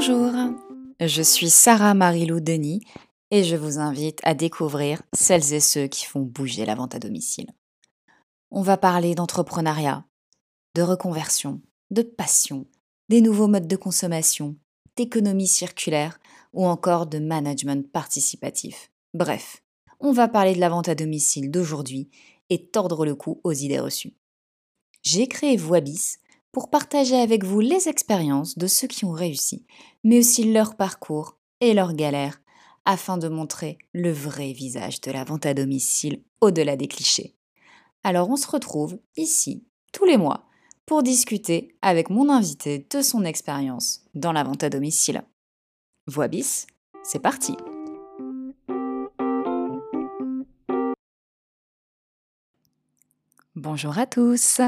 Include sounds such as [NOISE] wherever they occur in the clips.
Bonjour, je suis Sarah Marilou Denis et je vous invite à découvrir celles et ceux qui font bouger la vente à domicile. On va parler d'entrepreneuriat, de reconversion, de passion, des nouveaux modes de consommation, d'économie circulaire ou encore de management participatif. Bref, on va parler de la vente à domicile d'aujourd'hui et tordre le cou aux idées reçues. J'ai créé Voibis pour partager avec vous les expériences de ceux qui ont réussi, mais aussi leur parcours et leurs galères, afin de montrer le vrai visage de la vente à domicile au-delà des clichés. Alors on se retrouve ici, tous les mois, pour discuter avec mon invité de son expérience dans la vente à domicile. Voix bis, c'est parti Bonjour à tous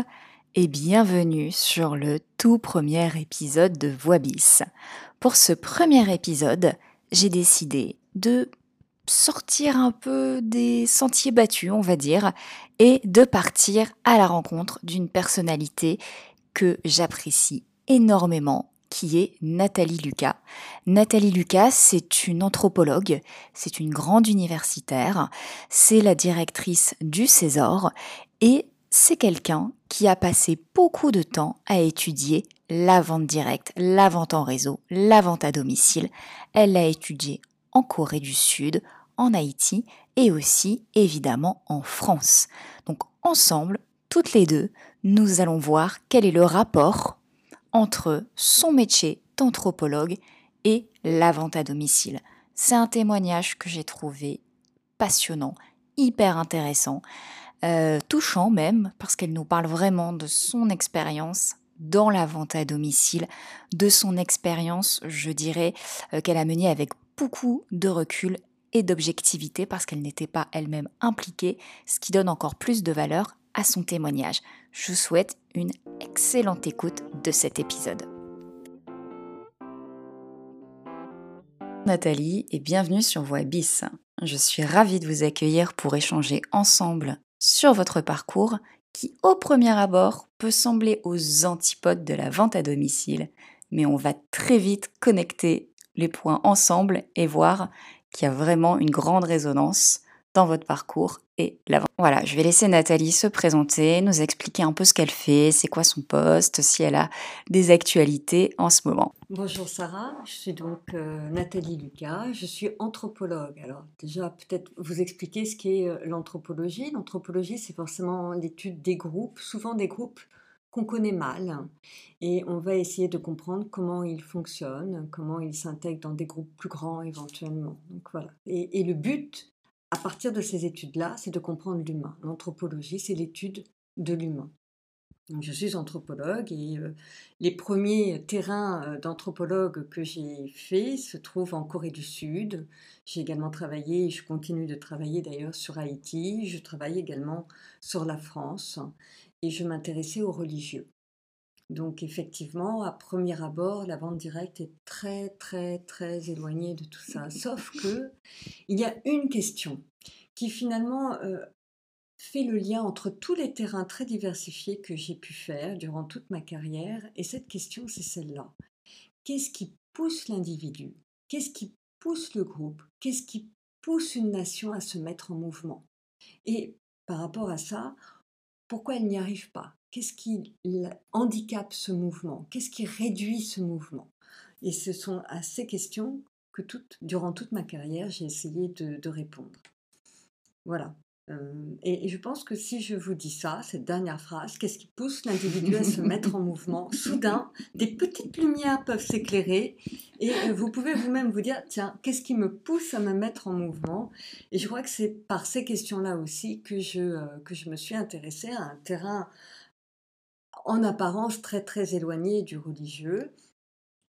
et bienvenue sur le tout premier épisode de Voix bis. Pour ce premier épisode, j'ai décidé de sortir un peu des sentiers battus, on va dire, et de partir à la rencontre d'une personnalité que j'apprécie énormément, qui est Nathalie Lucas. Nathalie Lucas, c'est une anthropologue, c'est une grande universitaire, c'est la directrice du César et c'est quelqu'un qui a passé beaucoup de temps à étudier la vente directe, la vente en réseau, la vente à domicile. Elle l'a étudié en Corée du Sud, en Haïti et aussi évidemment en France. Donc ensemble, toutes les deux, nous allons voir quel est le rapport entre son métier d'anthropologue et la vente à domicile. C'est un témoignage que j'ai trouvé passionnant, hyper intéressant. Euh, touchant même, parce qu'elle nous parle vraiment de son expérience dans la vente à domicile, de son expérience, je dirais, euh, qu'elle a menée avec beaucoup de recul et d'objectivité, parce qu'elle n'était pas elle-même impliquée, ce qui donne encore plus de valeur à son témoignage. Je vous souhaite une excellente écoute de cet épisode. Nathalie et bienvenue sur Voix Bis. Je suis ravie de vous accueillir pour échanger ensemble sur votre parcours qui au premier abord peut sembler aux antipodes de la vente à domicile, mais on va très vite connecter les points ensemble et voir qu'il y a vraiment une grande résonance dans votre parcours et la Voilà, je vais laisser Nathalie se présenter, nous expliquer un peu ce qu'elle fait, c'est quoi son poste, si elle a des actualités en ce moment. Bonjour Sarah, je suis donc euh, Nathalie Lucas, je suis anthropologue. Alors déjà peut-être vous expliquer ce qu'est euh, l'anthropologie. L'anthropologie c'est forcément l'étude des groupes, souvent des groupes qu'on connaît mal et on va essayer de comprendre comment ils fonctionnent, comment ils s'intègrent dans des groupes plus grands éventuellement. Donc voilà. Et le but à partir de ces études-là, c'est de comprendre l'humain. L'anthropologie, c'est l'étude de l'humain. Je suis anthropologue et euh, les premiers terrains euh, d'anthropologue que j'ai faits se trouvent en Corée du Sud. J'ai également travaillé, et je continue de travailler d'ailleurs sur Haïti, je travaille également sur la France et je m'intéressais aux religieux. Donc effectivement, à premier abord, la vente directe est très très très éloignée de tout ça. Sauf que il y a une question qui finalement euh, fait le lien entre tous les terrains très diversifiés que j'ai pu faire durant toute ma carrière. Et cette question, c'est celle-là. Qu'est-ce qui pousse l'individu? Qu'est-ce qui pousse le groupe? Qu'est-ce qui pousse une nation à se mettre en mouvement? Et par rapport à ça, pourquoi elle n'y arrive pas? Qu'est-ce qui handicape ce mouvement? Qu'est-ce qui réduit ce mouvement? Et ce sont à ces questions que durant toute ma carrière, j'ai essayé de, répondre. Voilà. Euh, et, je pense que si je vous dis ça, cette dernière phrase, qu'est-ce qui pousse l'individu à se mettre en mouvement? [LAUGHS] Soudain, des petites lumières peuvent s'éclairer et euh, vous pouvez vous-même vous dire, tiens, qu'est-ce qui me pousse à me mettre en mouvement? Et je crois que c'est par ces questions-là aussi que je, euh, que je me suis intéressée à un terrain en apparence très très éloigné du religieux,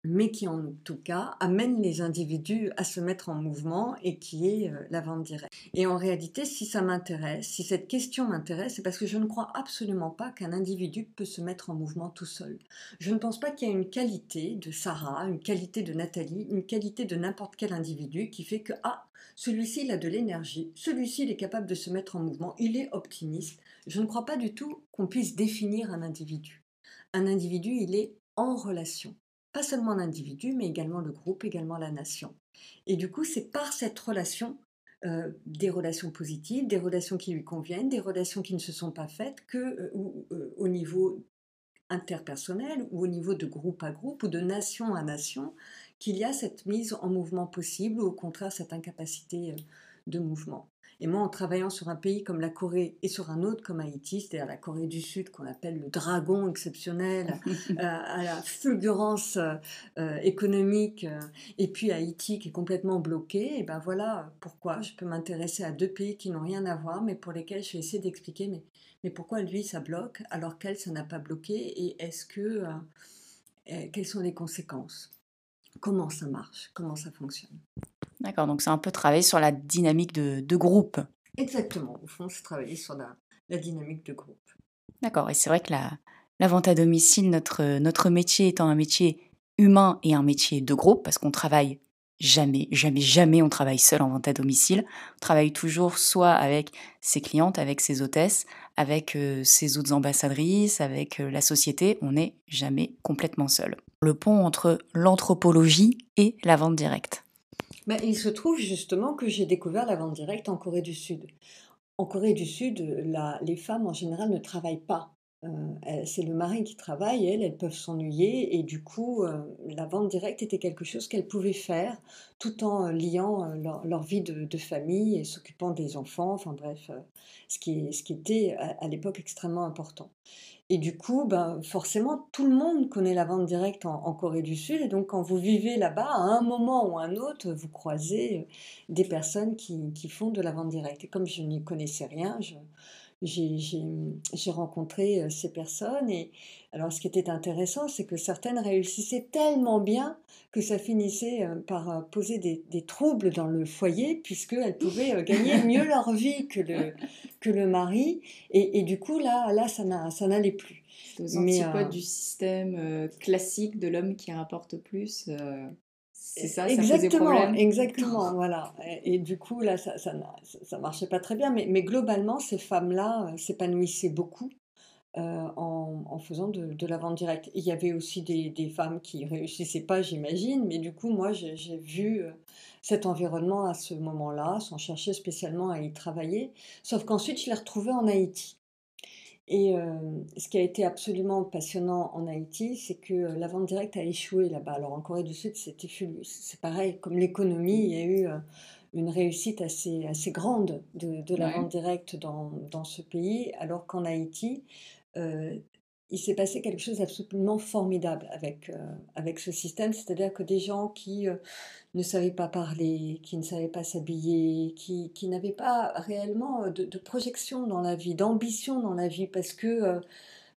mais qui en tout cas amène les individus à se mettre en mouvement et qui est euh, la vente directe. Et en réalité, si ça m'intéresse, si cette question m'intéresse, c'est parce que je ne crois absolument pas qu'un individu peut se mettre en mouvement tout seul. Je ne pense pas qu'il y a une qualité de Sarah, une qualité de Nathalie, une qualité de n'importe quel individu qui fait que, ah, celui-ci, il a de l'énergie, celui-ci, il est capable de se mettre en mouvement, il est optimiste. Je ne crois pas du tout qu'on puisse définir un individu. Un individu, il est en relation pas seulement l'individu, mais également le groupe, également la nation. Et du coup, c'est par cette relation, euh, des relations positives, des relations qui lui conviennent, des relations qui ne se sont pas faites, que euh, au niveau interpersonnel ou au niveau de groupe à groupe ou de nation à nation, qu'il y a cette mise en mouvement possible ou au contraire cette incapacité de mouvement. Et moi, en travaillant sur un pays comme la Corée et sur un autre comme Haïti, c'est-à-dire la Corée du Sud qu'on appelle le dragon exceptionnel, [LAUGHS] euh, à la fulgurance euh, économique, euh, et puis Haïti qui est complètement bloqué, et ben voilà pourquoi je peux m'intéresser à deux pays qui n'ont rien à voir, mais pour lesquels je vais essayer d'expliquer, mais, mais pourquoi lui ça bloque alors qu'elle ça n'a pas bloqué, et est-ce que quelles sont les conséquences? Comment ça marche? Comment ça fonctionne? D'accord, donc c'est un peu travailler sur la dynamique de, groupe. Exactement, au fond, c'est travailler sur la, dynamique de groupe. D'accord, et c'est vrai que la, vente à domicile, notre, notre métier étant un métier humain et un métier de groupe, parce qu'on travaille jamais, jamais, jamais on travaille seul en vente à domicile. On travaille toujours soit avec ses clientes, avec ses hôtesses, avec euh, ses autres ambassadrices, avec euh, la société. On n'est jamais complètement seul. Le pont entre l'anthropologie et la vente directe. Ben, il se trouve justement que j'ai découvert la vente directe en Corée du Sud. En Corée du Sud, les femmes en général ne travaillent pas. Euh, c'est le mari qui travaille, elles, peuvent s'ennuyer et du coup, euh, la vente directe était quelque chose qu'elles pouvaient faire tout en euh, liant leur, vie de, famille et s'occupant des enfants, enfin bref, ce, qui, était à l'époque extrêmement important. Et du coup, ben, forcément, tout le monde connaît la vente directe en, Corée du Sud. Et donc, quand vous vivez là-bas, à un moment ou un autre, vous croisez des personnes qui, qui font de la vente directe. Et comme je n'y connaissais rien, je, j'ai rencontré euh, ces personnes et alors ce qui était intéressant, c'est que certaines réussissaient tellement bien que ça finissait euh, par euh, poser des, des troubles dans le foyer puisqu'elles pouvaient gagner [LAUGHS] mieux leur vie que le, que le mari et, et du coup là, là ça n'allait plus. C'est aux antipodes du système classique de l'homme qui rapporte plus. C'est ça, exactement, ça exactement, voilà. Et, du coup, là, ça, ça, ça, marchait pas très bien, mais, mais globalement, ces femmes-là euh, s'épanouissaient beaucoup euh, en, en, faisant de, de, la vente directe. Il y avait aussi des, des femmes qui réussissaient pas, j'imagine, mais du coup, moi, j'ai vu euh, cet environnement à ce moment-là, sans chercher spécialement à y travailler. Sauf qu'ensuite, je l'ai retrouvé en Haïti. Et euh, ce qui a été absolument passionnant en Haïti, c'est que euh, la vente directe a échoué là-bas. Alors en Corée du Sud, c'était c'est pareil, comme l'économie, il y a eu euh, une réussite assez, assez grande de, de la vente directe dans, dans, ce pays, alors qu'en Haïti, il s'est passé quelque chose d'absolument formidable avec, avec ce système, c'est-à-dire que des gens qui ne savaient pas parler, qui ne savaient pas s'habiller, qui, qui n'avaient pas réellement de, projection dans la vie, d'ambition dans la vie, parce que euh,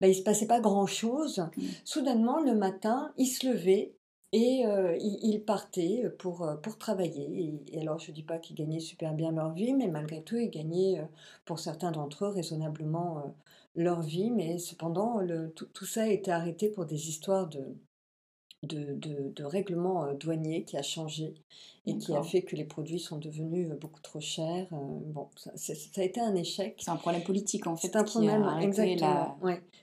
bah, il ne se passait pas grand-chose. Mmh. Soudainement, le matin, ils se levaient et euh, ils, partaient pour, pour travailler. Et, alors, je ne dis pas qu'ils gagnaient super bien leur vie, mais malgré tout, ils gagnaient, pour certains d'entre eux, raisonnablement leur vie. Mais cependant, le, tout, tout, ça a été arrêté pour des histoires de, de, de, règlement douanier qui a changé et qui a fait que les produits sont devenus beaucoup trop chers. Bon, ça, ça, a été un échec. C'est un problème politique en fait. C'est un problème, exactement.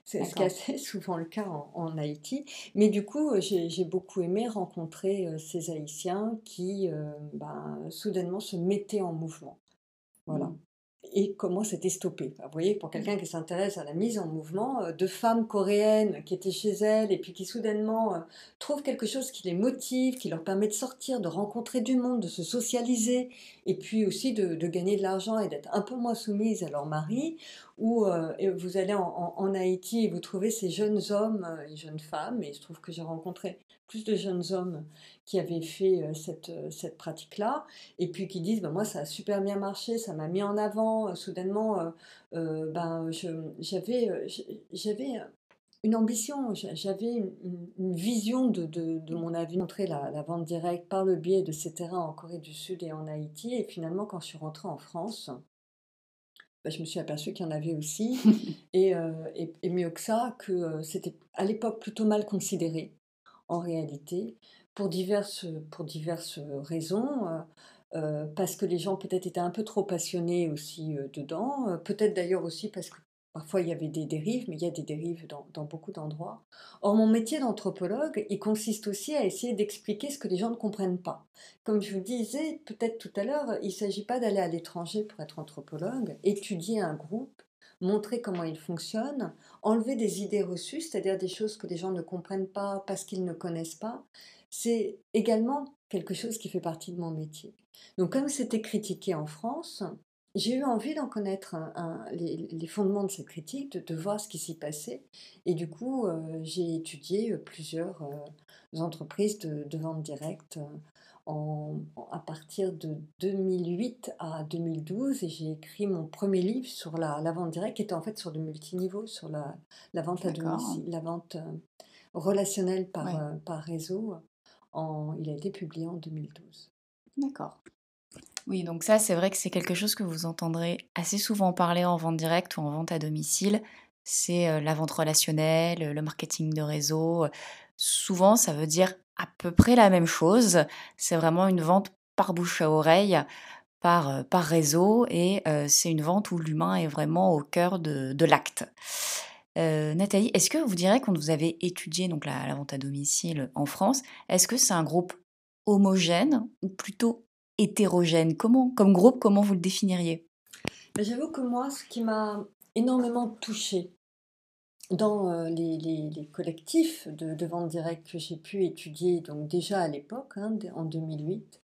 C'est ce qui est assez [LAUGHS] souvent le cas en, Haïti. Mais du coup, j'ai beaucoup aimé rencontrer ces Haïtiens qui, ben, soudainement, se mettaient en mouvement. Voilà. Mmh et comment c'était stoppé. Vous voyez, pour quelqu'un qui s'intéresse à la mise en mouvement, euh, de femmes coréennes qui étaient chez elles et puis qui soudainement euh, trouvent quelque chose qui les motive, qui leur permet de sortir, de rencontrer du monde, de se socialiser et puis aussi de, gagner de l'argent et d'être un peu moins soumises à leur mari, ou euh, vous allez en, Haïti et vous trouvez ces jeunes hommes et jeunes femmes, et je trouve que j'ai rencontré plus de jeunes hommes qui avaient fait cette, cette pratique-là, et puis qui disent, ben, moi ça a super bien marché, ça m'a mis en avant, soudainement, ben, j'avais une ambition, j'avais une, vision de, de, mon avis, montrer la, la, vente directe par le biais de ces terrains en Corée du Sud et en Haïti, et finalement quand je suis rentrée en France, ben, je me suis aperçue qu'il y en avait aussi, [LAUGHS] et, et, et, mieux que ça, que c'était à l'époque plutôt mal considéré en réalité, pour diverses, pour diverses raisons. Euh, euh, parce que les gens peut-être étaient un peu trop passionnés aussi euh, dedans, peut-être d'ailleurs aussi parce que Parfois, il y avait des dérives, mais il y a des dérives dans, beaucoup d'endroits. Or, mon métier d'anthropologue, il consiste aussi à essayer d'expliquer ce que les gens ne comprennent pas. Comme je vous disais peut-être tout à l'heure, il ne s'agit pas d'aller à l'étranger pour être anthropologue, étudier un groupe, montrer comment il fonctionne, enlever des idées reçues, c'est-à-dire des choses que les gens ne comprennent pas parce qu'ils ne connaissent pas. C'est également quelque chose qui fait partie de mon métier. Donc comme c'était critiqué en France, j'ai eu envie d'en connaître les, fondements de cette critique, de, voir ce qui s'y passait. Et du coup, euh, j'ai étudié euh, plusieurs euh, entreprises de, vente directe à partir de 2008 à 2012. Et j'ai écrit mon premier livre sur la, vente directe, qui était en fait sur le multiniveau, sur la, vente à domicile, la vente relationnelle par, par réseau. En, il a été publié en 2012. D'accord. Oui, donc ça, c'est vrai que c'est quelque chose que vous entendrez assez souvent parler en vente directe ou en vente à domicile. C'est la vente relationnelle, le marketing de réseau. Souvent, ça veut dire à peu près la même chose. C'est vraiment une vente par bouche à oreille, par, par réseau, et c'est une vente où l'humain est vraiment au cœur de, l'acte. Nathalie, est-ce que vous direz quand vous avez étudié donc la, la vente à domicile en France, est-ce que c'est un groupe homogène ou plutôt hétérogène. Comment, Comme groupe, comment vous le définiriez? Ben, J'avoue que moi, ce qui m'a énormément touchée dans euh, les, collectifs de, vente directe que j'ai pu étudier, donc déjà à l'époque, hein, en 2008,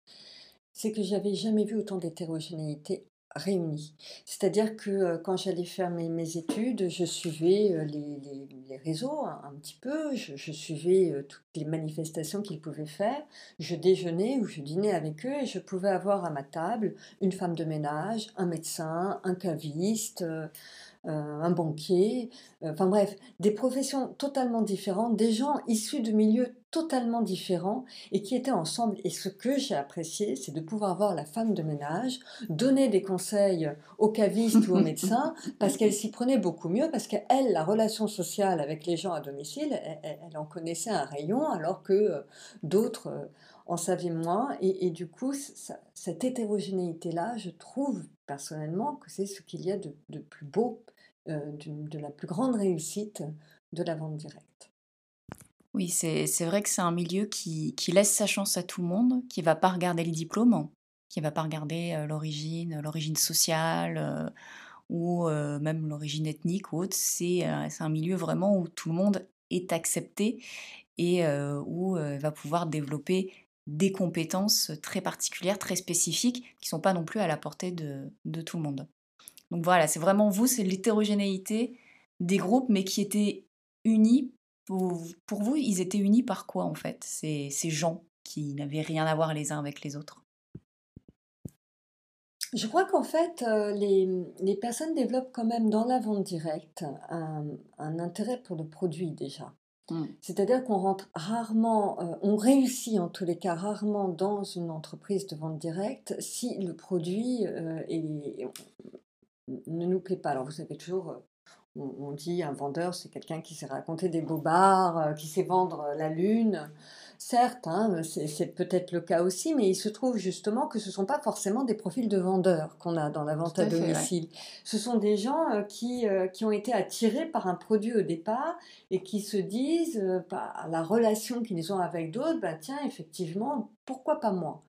c'est que j'avais jamais vu autant d'hétérogénéité réunis. C'est-à-dire que euh, quand j'allais faire mes, études, je suivais euh, les, réseaux un, petit peu, je, suivais euh, toutes les manifestations qu'ils pouvaient faire, je déjeunais ou je dînais avec eux et je pouvais avoir à ma table une femme de ménage, un médecin, un caviste, un banquier, enfin bref, des professions totalement différentes, des gens issus de milieux totalement différents et qui étaient ensemble. Et ce que j'ai apprécié, c'est de pouvoir voir la femme de ménage donner des conseils aux cavistes ou aux médecins [LAUGHS] parce qu'elle s'y prenait beaucoup mieux, parce qu'elle, la relation sociale avec les gens à domicile, elle, en connaissait un rayon alors que euh, d'autres euh, en savaient moins. Et, du coup, cette hétérogénéité-là, je trouve personnellement que c'est ce qu'il y a de, plus beau, euh, de la plus grande réussite de la vente directe. Oui, c'est vrai que c'est un milieu qui, laisse sa chance à tout le monde, qui va pas regarder le diplôme, qui va pas regarder l'origine, l'origine sociale ou même l'origine ethnique ou autre. C'est un milieu vraiment où tout le monde est accepté et où il va pouvoir développer des compétences très particulières, très spécifiques, qui sont pas non plus à la portée de tout le monde. Donc voilà, c'est vraiment vous, c'est l'hétérogénéité des groupes, mais qui étaient unis pour, vous, ils étaient unis par quoi en fait, ces, ces gens qui n'avaient rien à voir les uns avec les autres? Je crois qu'en fait, euh, les, les, personnes développent quand même dans la vente directe un, un intérêt pour le produit déjà. Mmh. C'est-à-dire qu'on rentre rarement, euh, on réussit en tous les cas rarement dans une entreprise de vente directe si le produit euh, ne nous plaît pas. Alors vous savez toujours, on, dit un vendeur, c'est quelqu'un qui sait raconter des bobards, euh, qui sait vendre euh, la lune. Certes, hein, c'est peut-être le cas aussi, mais il se trouve justement que ce ne sont pas forcément des profils de vendeurs qu'on a dans la vente à, domicile. Ce sont des gens euh, qui, qui ont été attirés par un produit au départ et qui se disent, par la relation qu'ils ont avec d'autres, bah, tiens, effectivement, pourquoi pas moi?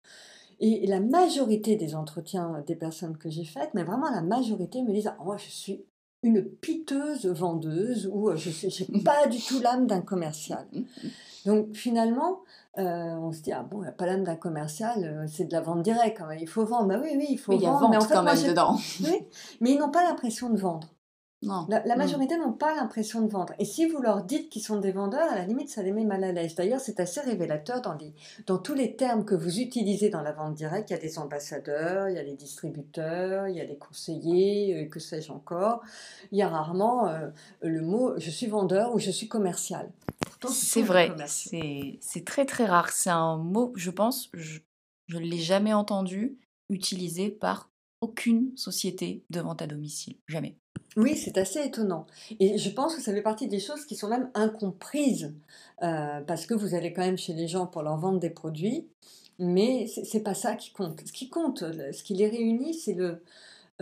Et la majorité des entretiens des personnes que j'ai faites, mais vraiment la majorité me disent Moi, je suis une piteuse vendeuse ou euh, je n'ai pas du tout l'âme d'un commercial. Donc finalement, euh, on se dit, ah bon, il n'y a pas l'âme d'un commercial, euh, c'est de la vente directe, il faut vendre. Bah oui, oui, il faut vendre. Il y a vente mais en fait, quand même dedans. Oui, mais ils n'ont pas l'impression de vendre. La, mm. majorité n'ont pas l'impression de vendre. Et si vous leur dites qu'ils sont des vendeurs, à la limite, ça les met mal à l'aise. D'ailleurs, c'est assez révélateur dans, dans tous les termes que vous utilisez dans la vente directe. Il y a des ambassadeurs, il y a des distributeurs, il y a des conseillers, euh, que sais-je encore. Il y a rarement euh, le mot je suis vendeur ou je suis commercial. C'est vrai, c'est très très rare. C'est un mot, je pense, je ne l'ai jamais entendu utilisé par aucune société de vente à domicile. Jamais. Oui, c'est assez étonnant. Et je pense que ça fait partie des choses qui sont même incomprises, euh, parce que vous allez quand même chez les gens pour leur vendre des produits, mais c'est pas ça qui compte. Ce qui compte, ce qui les réunit, c'est le,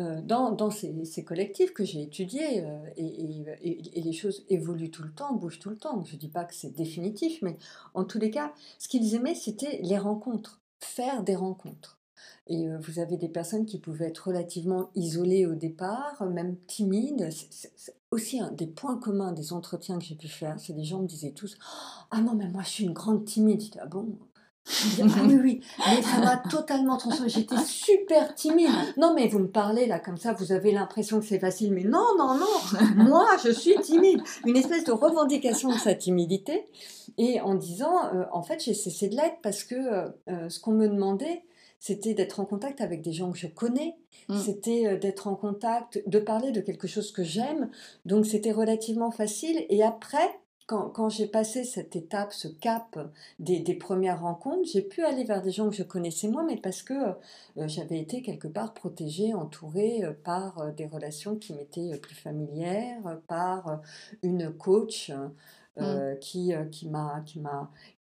euh, dans, ces, collectifs que j'ai étudiés, euh, et- et- les choses évoluent tout le temps, bougent tout le temps. Je ne dis pas que c'est définitif, mais en tous les cas, ce qu'ils aimaient, c'était les rencontres, faire des rencontres. Et euh, vous avez des personnes qui pouvaient être relativement isolées au départ, même timides. Aussi un des points communs des entretiens que j'ai pu faire. C'est des gens me disaient tous, ah non, mais moi je suis une grande timide. Je dis, ah bon? Ah oui, oui, mais ça m'a totalement transformée. J'étais super timide. Non, mais vous me parlez là comme ça, vous avez l'impression que c'est facile, mais non, non, non, moi je suis timide. Une espèce de revendication de sa timidité. Et en disant, euh, en fait, j'ai cessé de l'être parce que euh, ce qu'on me demandait, c'était d'être en contact avec des gens que je connais, Mm. c'était euh, d'être en contact, de parler de quelque chose que j'aime. Donc c'était relativement facile. Et après, quand, quand j'ai passé cette étape, ce cap des, des premières rencontres, j'ai pu aller vers des gens que je connaissais moins, mais parce que euh, j'avais été quelque part protégée, entourée euh, par euh, des relations qui m'étaient euh, plus familières, euh, par euh, une coach euh, qui, euh, qui m'a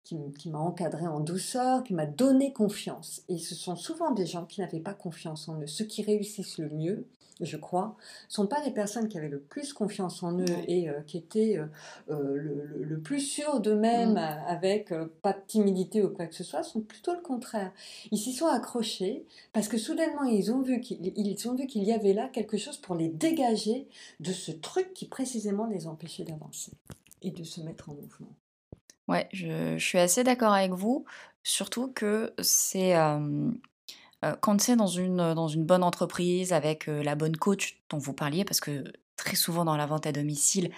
qui m'a qui, encadrée en douceur, qui m'a donné confiance. Et ce sont souvent des gens qui n'avaient pas confiance en eux. Ceux qui réussissent le mieux, je crois, sont pas les personnes qui avaient le plus confiance en eux Ouais. et euh, qui étaient euh, euh, le, le- le plus sûrs d'eux-mêmes, Mm. euh, avec euh, pas de timidité ou quoi que ce soit, sont plutôt le contraire. Ils s'y sont accrochés parce que soudainement ils ont vu ils ont vu qu'il y avait là quelque chose pour les dégager de ce truc qui précisément les empêchait d'avancer et de se mettre en mouvement. Ouais, je, suis assez d'accord avec vous, surtout que c'est quand c'est dans une, dans une bonne entreprise avec la bonne coach dont vous parliez, parce que très souvent dans la vente à domicile,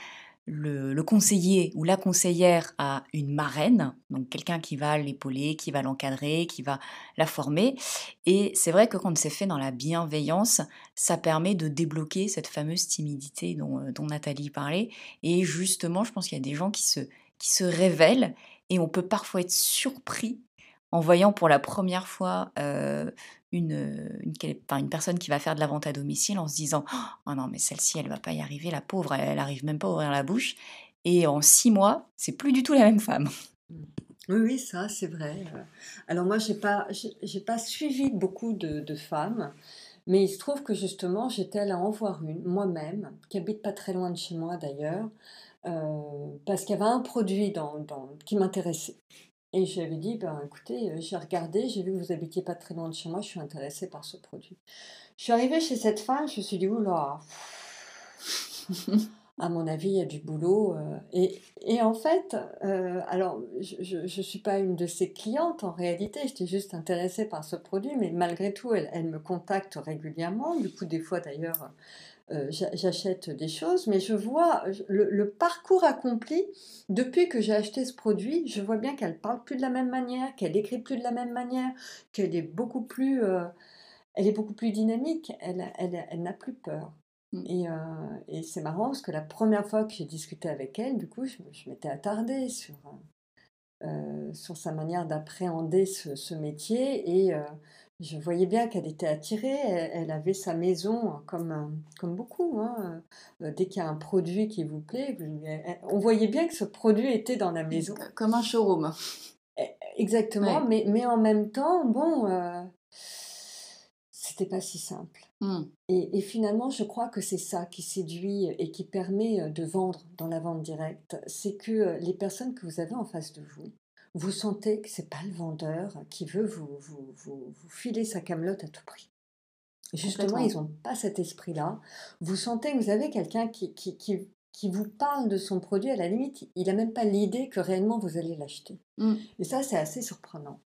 le, le conseiller ou la conseillère a une marraine, donc quelqu'un qui va l'épauler, qui va l'encadrer, qui va la former. Et c'est vrai que quand c'est fait dans la bienveillance, ça permet de débloquer cette fameuse timidité dont Nathalie parlait. Et justement, je pense qu'il y a des gens qui se, qui se révèlent et on peut parfois être surpris en voyant pour la première fois une, une, personne qui va faire de la vente à domicile en se disant Oh non, mais celle-ci, elle va pas y arriver, la pauvre, elle, elle arrive même pas à ouvrir la bouche. Et en six mois, c'est plus du tout la même femme. Oui, oui, ça, c'est vrai. Alors moi, j'ai pas, j'ai j'ai pas suivi beaucoup de, femmes, mais il se trouve que justement, j'étais allée en voir une moi-même, qui habite pas très loin de chez moi d'ailleurs, parce qu'il y avait un produit dans, qui m'intéressait. Et j'avais dit, ben écoutez, euh, j'ai regardé, j'ai vu que vous habitiez pas très loin de chez moi, je suis intéressée par ce produit. Je suis arrivée chez cette femme, je me suis dit, oula, à mon avis, il y a du boulot. euh, et, et en fait, euh, alors, je ne suis pas une de ses clientes en réalité, j'étais juste intéressée par ce produit, mais malgré tout, elle, elle me contacte régulièrement. Du coup, des fois d'ailleurs, euh, j'a- j'achète des choses, mais je vois le, le parcours accompli depuis que j'ai acheté ce produit. Je vois bien qu'elle parle plus de la même manière, qu'elle écrit plus de la même manière, qu'elle est beaucoup plus, euh, elle est beaucoup plus dynamique. Elle, elle, elle n'a plus peur. Mm. Et, euh, et c'est marrant parce que la première fois que j'ai discuté avec elle, du coup, je, je m'étais attardée sur, sur sa manière d'appréhender ce, ce métier et je voyais bien qu'elle était attirée. Elle, elle avait sa maison comme, euh, comme beaucoup. hein. Euh, dès qu'il y a un produit qui vous plaît, on voyait bien que ce produit était dans la maison. Comme un showroom. Exactement, Ouais. mais, mais en même temps, bon, euh, c'était pas si simple. Hmm. Et, et finalement, je crois que c'est ça qui séduit et qui permet euh, de vendre dans la vente directe. C'est que les personnes que vous avez en face de vous, vous sentez que c'est pas le vendeur qui veut vous, vous, vous, vous filer sa camelote à tout prix. Justement, ils n'ont pas cet esprit-là. Vous sentez que vous avez quelqu'un qui, qui, qui, qui vous parle de son produit, à la limite, il n'a même pas l'idée que réellement vous allez l'acheter. Mm. Et ça, c'est assez surprenant.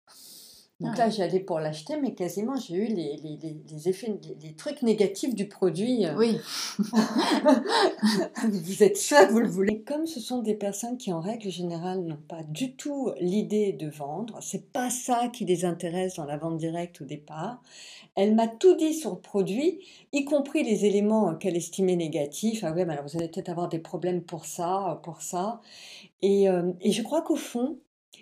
Donc là, j'allais pour l'acheter, mais quasiment, j'ai eu les, les, les, les effets, les, trucs négatifs du produit. euh, Oui. [LAUGHS] vous êtes que vous le voulez. Comme ce sont des personnes qui, en règle générale, n'ont pas du tout l'idée de vendre, c'est pas ça qui les intéresse dans la vente directe au départ. Elle m'a tout dit sur le produit, y compris les éléments qu'elle estimait négatifs. Ah ouais, mais alors vous allez peut-être avoir des problèmes pour ça, pour ça. Et, euh, et je crois qu'au fond,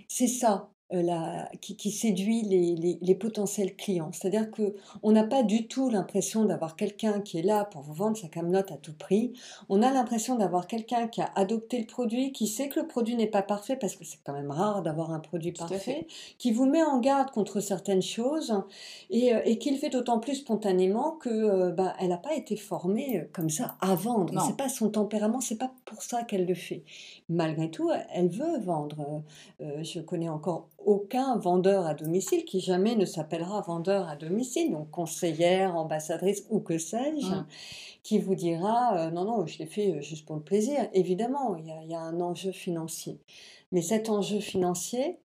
c'est ça. La, qui, séduit les, potentiels clients. C'est-à-dire qu'on n'a pas du tout l'impression d'avoir quelqu'un qui est là pour vous vendre sa camelote à tout prix. On a l'impression d'avoir quelqu'un qui a adopté le produit, qui sait que le produit n'est pas parfait, parce que c'est quand même rare d'avoir un produit parfait, qui vous met en garde contre certaines choses et, et qui le fait d'autant plus spontanément que bah, elle n'a pas été formée comme ça à vendre. C'est pas son tempérament, c'est pas pour ça qu'elle le fait. Malgré tout, elle veut vendre. je connais encore aucun vendeur à domicile qui jamais ne s'appellera vendeur à domicile, donc conseillère, ambassadrice ou que sais-je, mmh. qui vous dira euh, non, non, je l'ai fait euh, juste pour le plaisir. Évidemment, il y, a, un enjeu financier. Mais cet enjeu financier,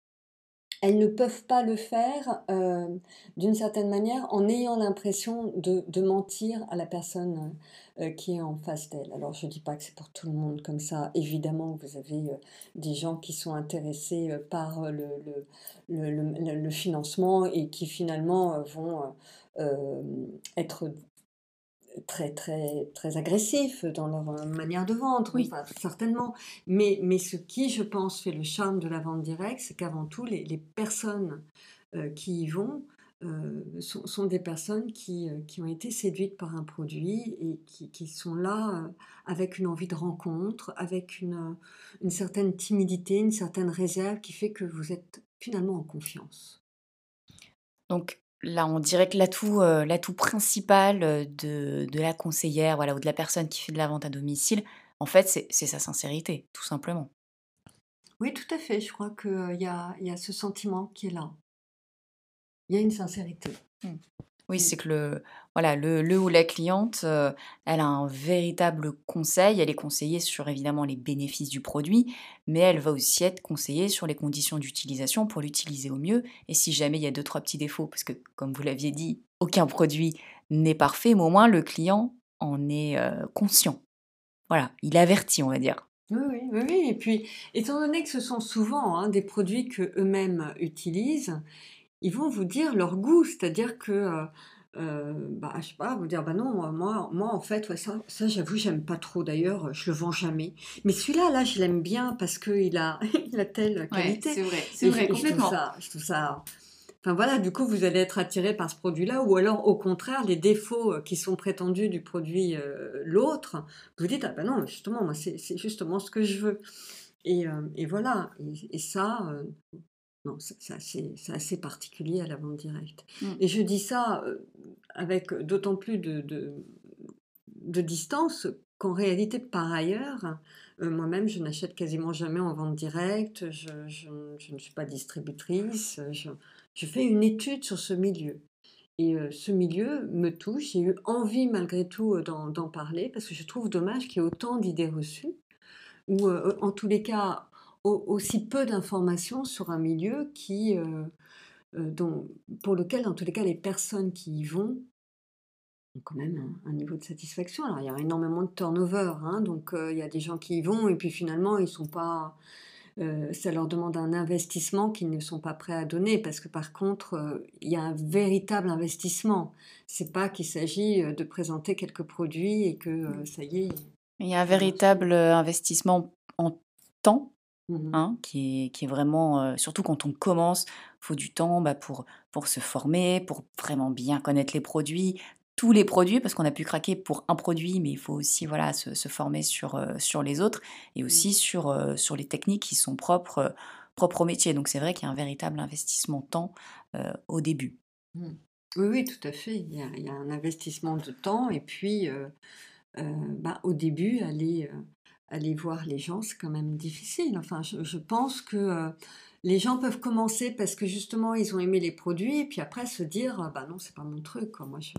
elles ne peuvent pas le faire euh, d'une certaine manière en ayant l'impression de, mentir à la personne euh, qui est en face d'elle. Alors je ne dis pas que c'est pour tout le monde comme ça. Évidemment, vous avez euh, des gens qui sont intéressés par le, le, financement et qui finalement vont être très, très, très agressifs dans leur euh, manière de vendre, oui. certainement. Mais, mais ce qui, je pense, fait le charme de la vente directe, c'est qu'avant tout, les, les personnes euh, qui y vont euh, sont, sont, des personnes qui, qui, ont été séduites par un produit et qui, qui sont là avec une envie de rencontre, avec une, une certaine timidité, une certaine réserve qui fait que vous êtes finalement en confiance. Donc, Là, on dirait que l'atout, euh, l'atout principal euh, de, de la conseillère, voilà, ou de la personne qui fait de la vente à domicile, en fait, c'est, sa sincérité, tout simplement. Oui, tout à fait. Je crois qu'il y, a, y a ce sentiment qui est là. Il y a une sincérité. Mmh. Oui, c'est que le, voilà, le, le ou la cliente, euh, elle a un véritable conseil. Elle est conseillée sur évidemment les bénéfices du produit, mais elle va aussi être conseillée sur les conditions d'utilisation pour l'utiliser au mieux. Et si jamais il y a deux, trois petits défauts, parce que comme vous l'aviez dit, aucun produit n'est parfait, mais au moins le client en est euh, conscient. Voilà, il est averti, on va dire. Oui, oui, oui, Et puis, étant donné que ce sont souvent hein, des produits que eux-mêmes utilisent, ils vont vous dire leur goût, c'est-à-dire que, euh, euh, bah, je sais pas, vous dire, bah non, moi, moi en fait, ça, ça j'avoue, j'aime pas trop. D'ailleurs, je le vends jamais. Mais celui-là, là, je l'aime bien parce qu'il a, [LAUGHS] il a telle qualité. c'est vrai, c'est vrai, complètement. Je trouve ça, Enfin voilà, du coup, vous allez être attiré par ce produit-là, ou alors au contraire, les défauts euh, qui sont prétendus du produit l'autre, vous dites, ah ben non, justement, moi, c'est justement ce que je veux. Et, et voilà, et, et ça, non, c'est assez, particulier à la vente directe. Mmh. Et je dis ça euh, avec d'autant plus de, de, distance qu'en réalité, par ailleurs, euh, moi-même, je n'achète quasiment jamais en vente directe, je, ne suis pas distributrice, je, fais une étude sur ce milieu. Et euh, ce milieu me touche, j'ai eu envie malgré tout d'en parler, parce que je trouve dommage qu'il y ait autant d'idées reçues, ou en tous les cas, aussi peu d'informations sur un milieu qui, euh, euh, dont, pour lequel, dans tous les cas, les personnes qui y vont ont quand même un, niveau de satisfaction. Alors, il y a énormément de turnover, hein, donc euh, il y a des gens qui y vont et puis finalement, ils sont pas. ça leur demande un investissement qu'ils ne sont pas prêts à donner parce que par contre, il y a un véritable investissement. C'est pas qu'il s'agit de présenter quelques produits et que ça y est. Il y a un véritable investissement en temps Mmh hein, qui, est, qui est vraiment, surtout quand on commence, il faut du temps bah, pour, pour se former, pour vraiment bien connaître les produits, tous les produits, parce qu'on a pu craquer pour un produit, mais il faut aussi voilà, se, se former sur, sur les autres et mmh. aussi sur, sur les techniques qui sont propres, propres au métier. Donc c'est vrai qu'il y a un véritable investissement temps au début. Mmh. Oui, oui, tout à fait. Il y a, il y a un investissement de temps et puis bah, au début, aller aller voir les gens, c'est quand même difficile. Enfin, je, pense que euh, les gens peuvent commencer parce que justement ils ont aimé les produits, et puis après se dire, bah non, c'est pas mon truc. Moi, je,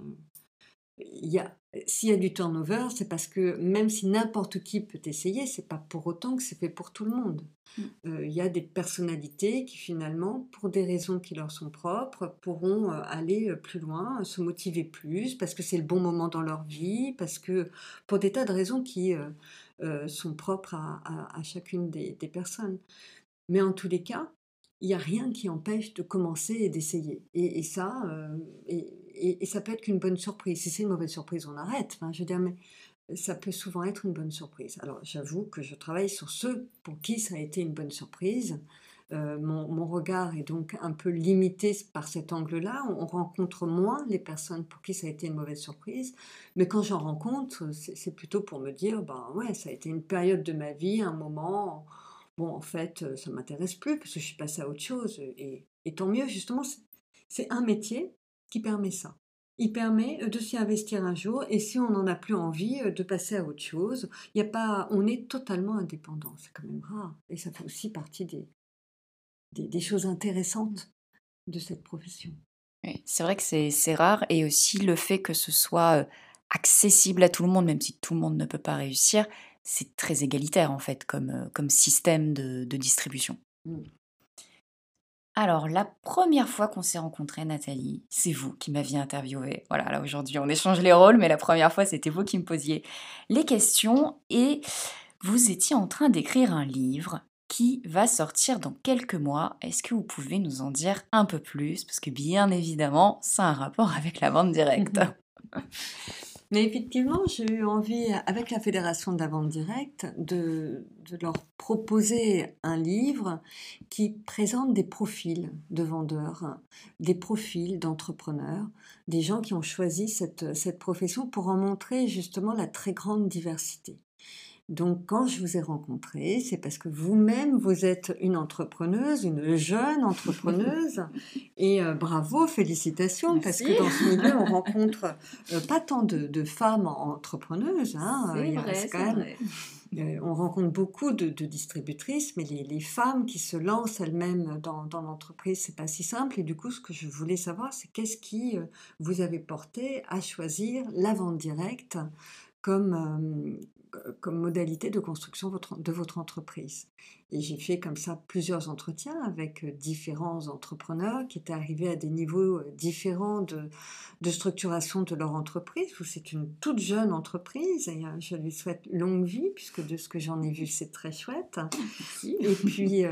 il y a, s'il y a du turnover, c'est parce que même si n'importe qui peut essayer, c'est pas pour autant que c'est fait pour tout le monde. Mm. Euh, il y a des personnalités qui finalement, pour des raisons qui leur sont propres, pourront euh, aller euh, plus loin, se motiver plus, parce que c'est le bon moment dans leur vie, parce que pour des tas de raisons qui sont propres à, chacune des, personnes. Mais en tous les cas, il n'y a rien qui empêche de commencer et d'essayer. Et, ça, et, ça peut être qu'une bonne surprise. Si c'est une mauvaise surprise, on arrête. Je veux dire, mais ça peut souvent être une bonne surprise. Alors, j'avoue que je travaille sur ceux pour qui ça a été une bonne surprise. Mon, regard est donc un peu limité par cet angle-là. On, rencontre moins les personnes pour qui ça a été une mauvaise surprise. Mais quand j'en rencontre, c'est plutôt pour me dire, ben ouais, ça a été une période de ma vie, un moment. Bon, en fait, ça m'intéresse plus parce que je suis passée à autre chose. Et, tant mieux, justement, c'est un métier qui permet ça. Il permet de s'y investir un jour et si on n'en a plus envie, de passer à autre chose. Il y a pas, on est totalement indépendant, c'est quand même rare. Et ça fait aussi partie des, des, choses intéressantes de cette profession. c'est vrai que c'est rare et aussi le fait que ce soit accessible à tout le monde, même si tout le monde ne peut pas réussir, c'est très égalitaire en fait comme, comme système de, distribution. Mmh. Alors, la première fois qu'on s'est rencontrés, Nathalie, c'est vous qui m'aviez interviewé. Voilà, là aujourd'hui on échange les rôles, mais la première fois c'était vous qui me posiez les questions et vous étiez en train d'écrire un livre qui va sortir dans quelques mois. Est-ce que vous pouvez nous en dire un peu plus? Parce que bien évidemment, ça a un rapport avec la vente directe. [LAUGHS] Mais effectivement, j'ai eu envie, avec la Fédération de la vente directe, de, leur proposer un livre qui présente des profils de vendeurs, des profils d'entrepreneurs, des gens qui ont choisi cette profession pour en montrer justement la très grande diversité. Donc, quand je vous ai rencontré, c'est parce que vous-même, vous êtes une entrepreneuse, une jeune entrepreneuse. [LAUGHS] Et euh, bravo, félicitations, parce que dans ce milieu, on [LAUGHS] rencontre euh, pas tant de, femmes entrepreneuses. Hein, c'est vrai, quand même, euh, on rencontre beaucoup de, distributrices, mais les, femmes qui se lancent elles-mêmes dans, dans l'entreprise, c'est pas si simple. Et du coup, ce que je voulais savoir, c'est qu'est-ce qui vous avait porté à choisir la vente directe comme, comme modalité de construction de votre entreprise. Et j'ai fait comme ça plusieurs entretiens avec euh, différents entrepreneurs qui étaient arrivés à des niveaux euh, différents de, de structuration de leur entreprise, où c'est une toute jeune entreprise, et euh, je lui souhaite longue vie, puisque de ce que j'en ai vu, c'est très chouette. Et puis,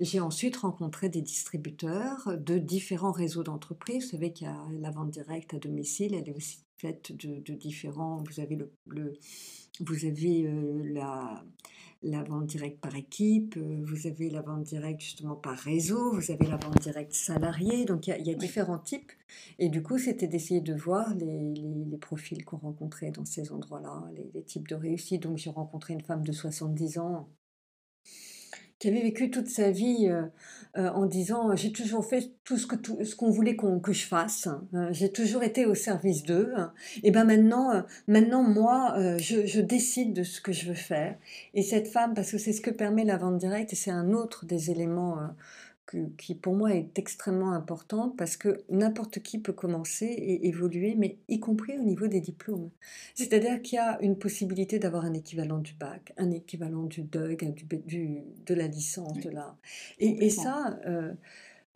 j'ai ensuite rencontré des distributeurs de différents réseaux d'entreprises. Vous savez qu'il y a la vente directe à domicile, elle est aussi faite de, de différents... Vous avez le vous avez la, la vente directe par équipe, vous avez la vente directe justement par réseau, vous avez la vente directe salariée, donc il y, a différents types. Et du coup, c'était d'essayer de voir les, les, profils qu'on rencontrait dans ces endroits-là, les, les, types de réussite. Donc j'ai rencontré une femme de 70 ans qui avait vécu toute sa vie euh, euh, en disant j'ai toujours fait tout ce que tout, ce qu'on voulait que je fasse hein. j'ai toujours été au service d'eux et ben maintenant euh, maintenant moi je, je, décide de ce que je veux faire et cette femme parce que c'est ce que permet la vente directe et c'est un autre des éléments qui pour moi est extrêmement importante parce que n'importe qui peut commencer et évoluer, mais y compris au niveau des diplômes. C'est-à-dire qu'il y a une possibilité d'avoir un équivalent du bac, un équivalent du DUG, du, de la licence, de la... Et, et ça, euh,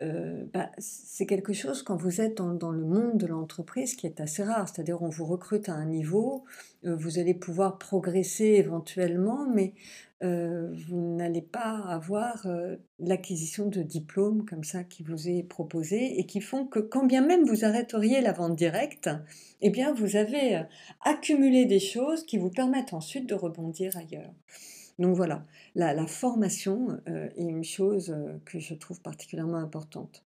euh, bah, c'est quelque chose quand vous êtes dans, le monde de l'entreprise qui est assez rare. C'est-à-dire on vous recrute à un niveau, euh, vous allez pouvoir progresser éventuellement, mais euh, vous n'allez pas avoir l'acquisition de diplômes comme ça qui vous est proposé et qui font que quand bien même vous arrêteriez la vente directe, eh bien vous avez accumulé des choses qui vous permettent ensuite de rebondir ailleurs. Donc voilà, la, formation euh, est une chose euh, que je trouve particulièrement importante.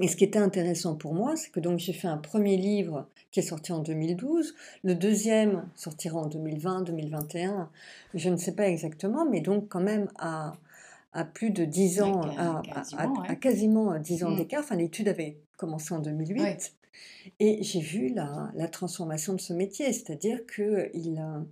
Et ce qui était intéressant pour moi, c'est que donc j'ai fait un premier livre qui est sorti en 2012, le deuxième sortira en 2020, 2021, je ne sais pas exactement, mais donc quand même à, plus de 10 ans, à, quasiment, 10 ans mmh. d'écart. Enfin, l'étude avait commencé en 2008. Et j'ai vu la, la, transformation de ce métier, c'est-à-dire a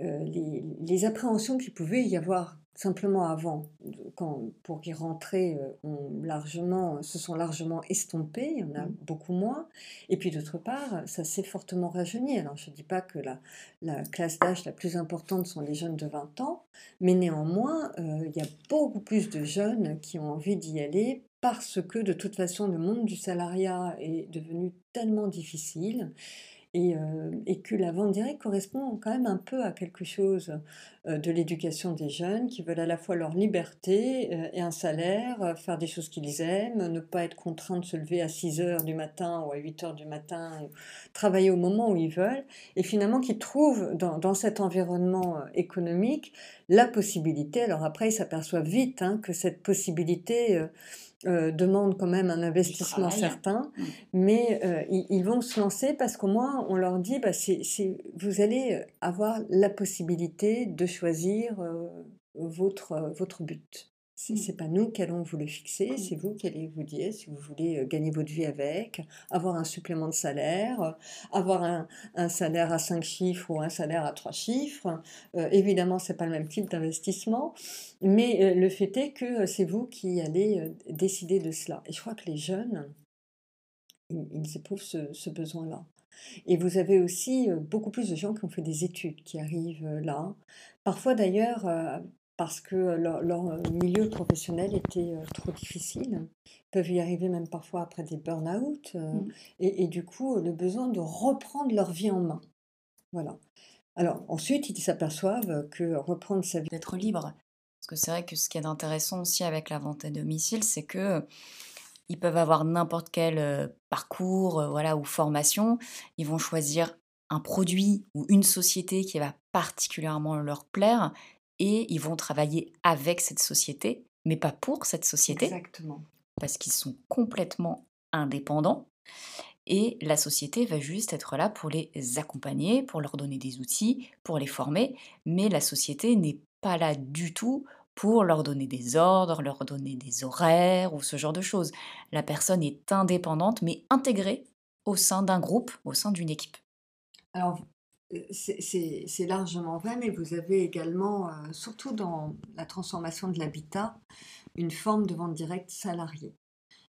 euh, les, appréhensions qu'il pouvait y avoir simplement avant, quand, pour y rentrer, euh, largement, se sont largement estompées, il y en a mmh. beaucoup moins. Et puis d'autre part, ça s'est fortement rajeuni. Alors je ne dis pas que la, la classe d'âge la plus importante sont les jeunes de 20 ans, mais néanmoins, euh, il y a beaucoup plus de jeunes qui ont envie d'y aller parce que de toute façon, le monde du salariat est devenu tellement difficile euh, et, que la vente directe correspond quand même un peu à quelque chose euh, de l'éducation des jeunes qui veulent à la fois leur liberté euh, et un salaire, faire des choses qu'ils aiment, ne pas être contraints de se lever à 6 heures du matin ou à 8 heures du matin, travailler au moment où ils veulent, et finalement qui trouvent dans, dans cet environnement économique la possibilité, alors après ils s'aperçoivent vite hein, que cette possibilité euh, euh, demande quand même un investissement certain, mmh. mais euh, ils, vont se lancer parce qu'au moins on leur dit, bah, vous allez avoir la possibilité de choisir votre, votre but. Ce n'est pas nous qui allons vous le fixer, c'est vous qui allez vous dire si vous voulez euh, gagner votre vie avec, avoir un supplément de salaire, euh, avoir un, salaire à cinq chiffres ou un salaire à trois chiffres. Euh, évidemment, ce n'est pas le même type d'investissement, mais le fait est que c'est vous qui allez décider de cela. Et je crois que les jeunes, ils, éprouvent ce, ce besoin-là. Et vous avez aussi beaucoup plus de gens qui ont fait des études qui arrivent là. Parfois d'ailleurs, parce que leur, milieu professionnel était trop difficile. Ils peuvent y arriver même parfois après des burn-out. Mmh. et, du coup, le besoin de reprendre leur vie en main. Voilà. Alors ensuite, ils s'aperçoivent que reprendre sa vie... D'être libre. Parce que c'est vrai que ce qui est intéressant aussi avec la vente à domicile, c'est que ils peuvent avoir n'importe quel parcours voilà, ou formation. Ils vont choisir un produit ou une société qui va particulièrement leur plaire et ils vont travailler avec cette société, mais pas pour cette société. Exactement. Parce qu'ils sont complètement indépendants. Et la société va juste être là pour les accompagner, pour leur donner des outils, pour les former. Mais la société n'est pas là du tout pour leur donner des ordres, leur donner des horaires ou ce genre de choses. La personne est indépendante mais intégrée au sein d'un groupe, au sein d'une équipe. Alors, c'est largement vrai, mais vous avez également, euh, surtout dans la transformation de l'habitat, une forme de vente directe salariée.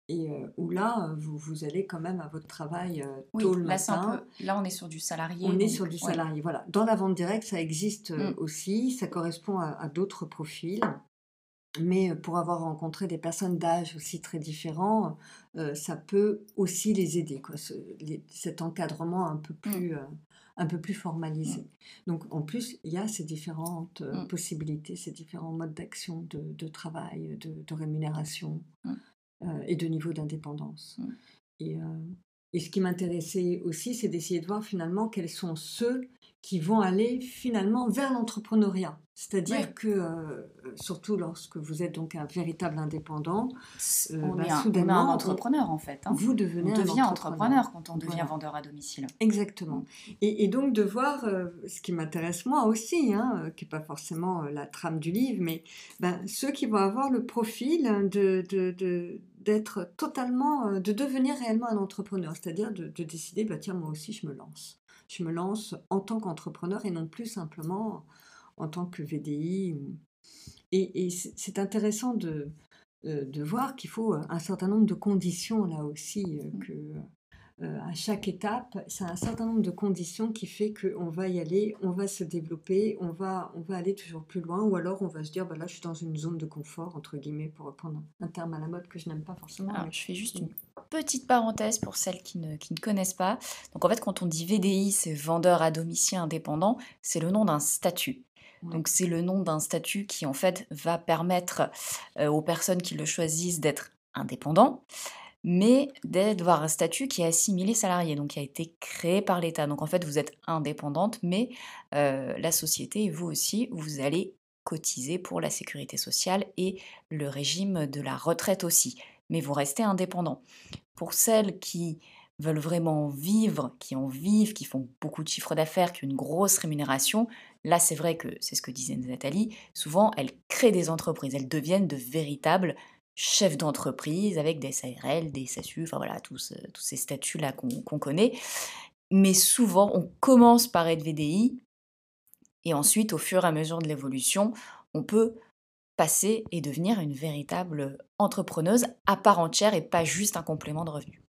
Et euh, où là, vous, vous, allez quand même à votre travail euh, tôt le matin. là, on est sur du salarié. On est sur du salarié, voilà. Dans la vente directe, ça existe mmh. aussi, ça correspond à, d'autres profils. Mais pour avoir rencontré des personnes d'âge aussi très différents, ça peut aussi les aider, quoi, cet encadrement un peu mmh. plus, un peu plus formalisé. Mmh. Donc en plus, il y a ces différentes euh, mmh. possibilités, ces différents modes d'action, de, travail, de, rémunération et de niveau d'indépendance. Et, et, ce qui m'intéressait aussi, c'est d'essayer de voir finalement quels sont ceux qui vont aller finalement vers l'entrepreneuriat. C'est-à-dire que, euh, surtout lorsque vous êtes donc un véritable indépendant, euh, on, bah, est un, un entrepreneur en fait. Hein. Vous devenez on devient entrepreneur. quand on devient vendeur à domicile. Exactement. Et, donc de voir euh, ce qui m'intéresse moi aussi, hein, qui n'est pas forcément la trame du livre, mais ben, ceux qui vont avoir le profil de, de, d'être totalement, de devenir réellement un entrepreneur, c'est-à-dire de, décider, bah, tiens, moi aussi je me lance je me lance en tant qu'entrepreneur et non plus simplement en tant que VDI. Et, c'est intéressant de, euh, de voir qu'il faut un certain nombre de conditions là aussi, euh, mmh. que euh, à chaque étape, c'est un certain nombre de conditions qui fait qu'on va y aller, on va se développer, on va, on va aller toujours plus loin, ou alors on va se dire, bah là je suis dans une zone de confort, entre guillemets, pour reprendre un terme à la mode que je n'aime pas forcément. Je fais juste une petite parenthèse pour celles qui ne, connaissent pas. Donc en fait, quand on dit VDI, c'est vendeur à domicile indépendant, c'est le nom d'un statut. Donc c'est le nom d'un statut qui en fait va permettre euh, aux personnes qui le choisissent d'être indépendants, mais d'avoir un statut qui est assimilé salarié, donc qui a été créé par l'État. Donc en fait, vous êtes indépendante, mais euh, la société et vous aussi, vous allez cotiser pour la sécurité sociale et le régime de la retraite aussi mais vous restez indépendant. Pour celles qui veulent vraiment vivre, qui en vivent, qui font beaucoup de chiffres d'affaires, qui ont une grosse rémunération, là c'est vrai que c'est ce que disait Nathalie, souvent elles créent des entreprises, elles deviennent de véritables chefs d'entreprise avec des SARL, des SASU, enfin voilà, tous, tous ces statuts-là qu'on connaît. Mais souvent, on commence par être VDI, et ensuite, au fur et à mesure de l'évolution, on peut passer et devenir une véritable entrepreneuse à part entière et pas juste un complément de revenu.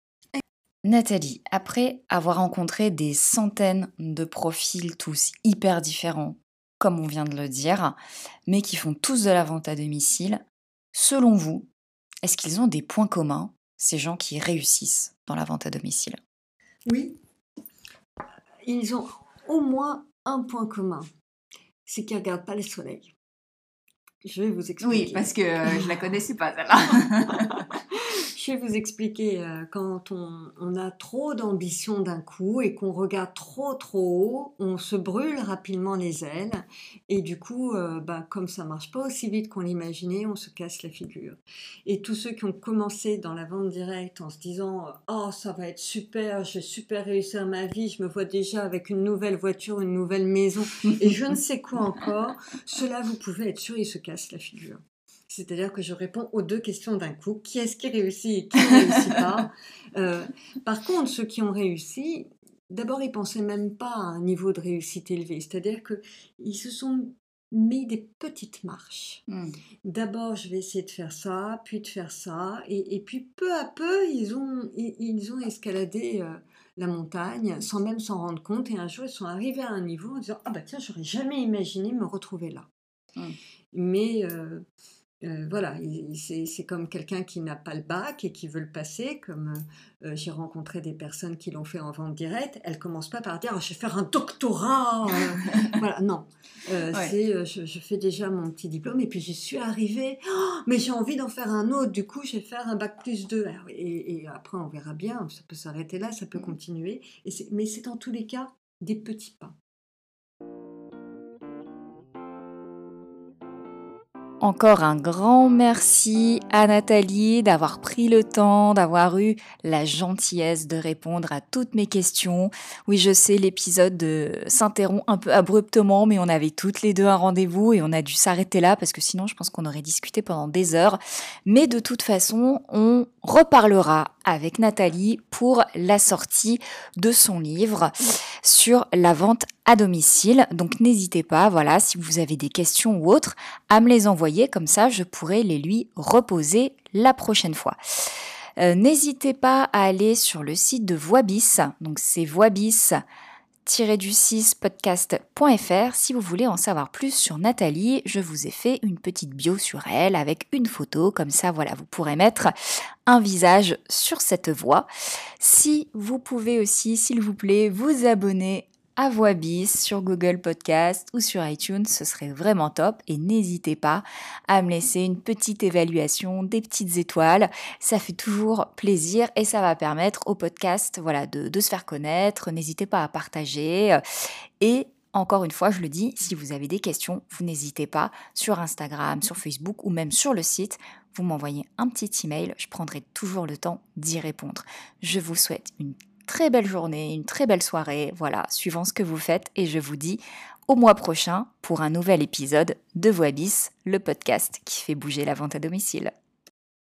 Nathalie, après avoir rencontré des centaines de profils tous hyper différents, comme on vient de le dire, mais qui font tous de la vente à domicile, selon vous, est-ce qu'ils ont des points communs, ces gens qui réussissent dans la vente à domicile? Oui, ils ont au moins un point commun, c'est qu'ils ne regardent pas le soleil. Je vais vous expliquer. Oui, parce que euh, je la connaissais pas, celle-là. [LAUGHS] Je vais vous expliquer, euh, quand on, a trop d'ambition d'un coup et qu'on regarde trop trop haut, on se brûle rapidement les ailes et du coup, euh, bah, comme ça marche pas aussi vite qu'on l'imaginait, on se casse la figure. Et tous ceux qui ont commencé dans la vente directe en se disant « Oh, ça va être super, je vais super réussir ma vie, je me vois déjà avec une nouvelle voiture, une nouvelle maison et je ne sais quoi encore », cela, vous pouvez être sûr, ils se cassent la figure. C'est-à-dire que je réponds aux deux questions d'un coup. Qui est-ce qui réussit et qui ne réussit pas [LAUGHS] euh, Par contre, ceux qui ont réussi, d'abord, ils pensaient même pas à un niveau de réussite élevé. C'est-à-dire qu'ils se sont mis des petites marches. Hmm. D'abord, je vais essayer de faire ça, puis de faire ça, et, puis peu à peu, ils ont, ils, ont escaladé euh, la montagne sans même s'en rendre compte. Et un jour, ils sont arrivés à un niveau en disant Ah bah tiens, j'aurais jamais imaginé me retrouver là. Hmm. Mais euh, euh, voilà, c'est comme quelqu'un qui n'a pas le bac et qui veut le passer, comme euh, euh, j'ai rencontré des personnes qui l'ont fait en vente directe, elles commencent pas par dire «Oh, je vais faire un doctorat. [LAUGHS] voilà, non. c'est je, fais déjà mon petit diplôme et puis j'y suis arrivée, oh, mais j'ai envie d'en faire un autre, du coup je vais faire un bac plus 2. Et, et après on verra bien, ça peut s'arrêter là, ça peut mmh. continuer. Et mais c'est en tous les cas des petits pas. Encore un grand merci à Nathalie d'avoir pris le temps, d'avoir eu la gentillesse de répondre à toutes mes questions. Oui, je sais, l'épisode euh, s'interrompt un peu abruptement, mais on avait toutes les deux un rendez-vous et on a dû s'arrêter là parce que sinon je pense qu'on aurait discuté pendant des heures. Mais de toute façon, on reparlera avec Nathalie pour la sortie de son livre sur la vente à domicile. Donc n'hésitez pas, voilà, si vous avez des questions ou autres, à me les envoyer, comme ça je pourrai les lui reposer la prochaine fois. Euh, n'hésitez pas à aller sur le site de Voibis, donc c'est Voibis du 6 podcast.fr si vous voulez en savoir plus sur Nathalie. Je vous ai fait une petite bio sur elle avec une photo, comme ça voilà, vous pourrez mettre un visage sur cette voix. Si vous pouvez aussi, s'il vous plaît, vous abonner à Voix Bis sur Google Podcast ou sur iTunes, ce serait vraiment top. Et n'hésitez pas à me laisser une petite évaluation, des petites étoiles. Ça fait toujours plaisir et ça va permettre au podcast voilà, de, de se faire connaître. N'hésitez pas à partager. Et encore une fois, je le dis, si vous avez des questions, vous n'hésitez pas sur Instagram, sur Facebook ou même sur le site. Vous m'envoyez un petit email, je prendrai toujours le temps d'y répondre. Je vous souhaite une très belle journée, une très belle soirée, voilà, suivant ce que vous faites, et je vous dis au mois prochain pour un nouvel épisode de Voix le podcast qui fait bouger la vente à domicile.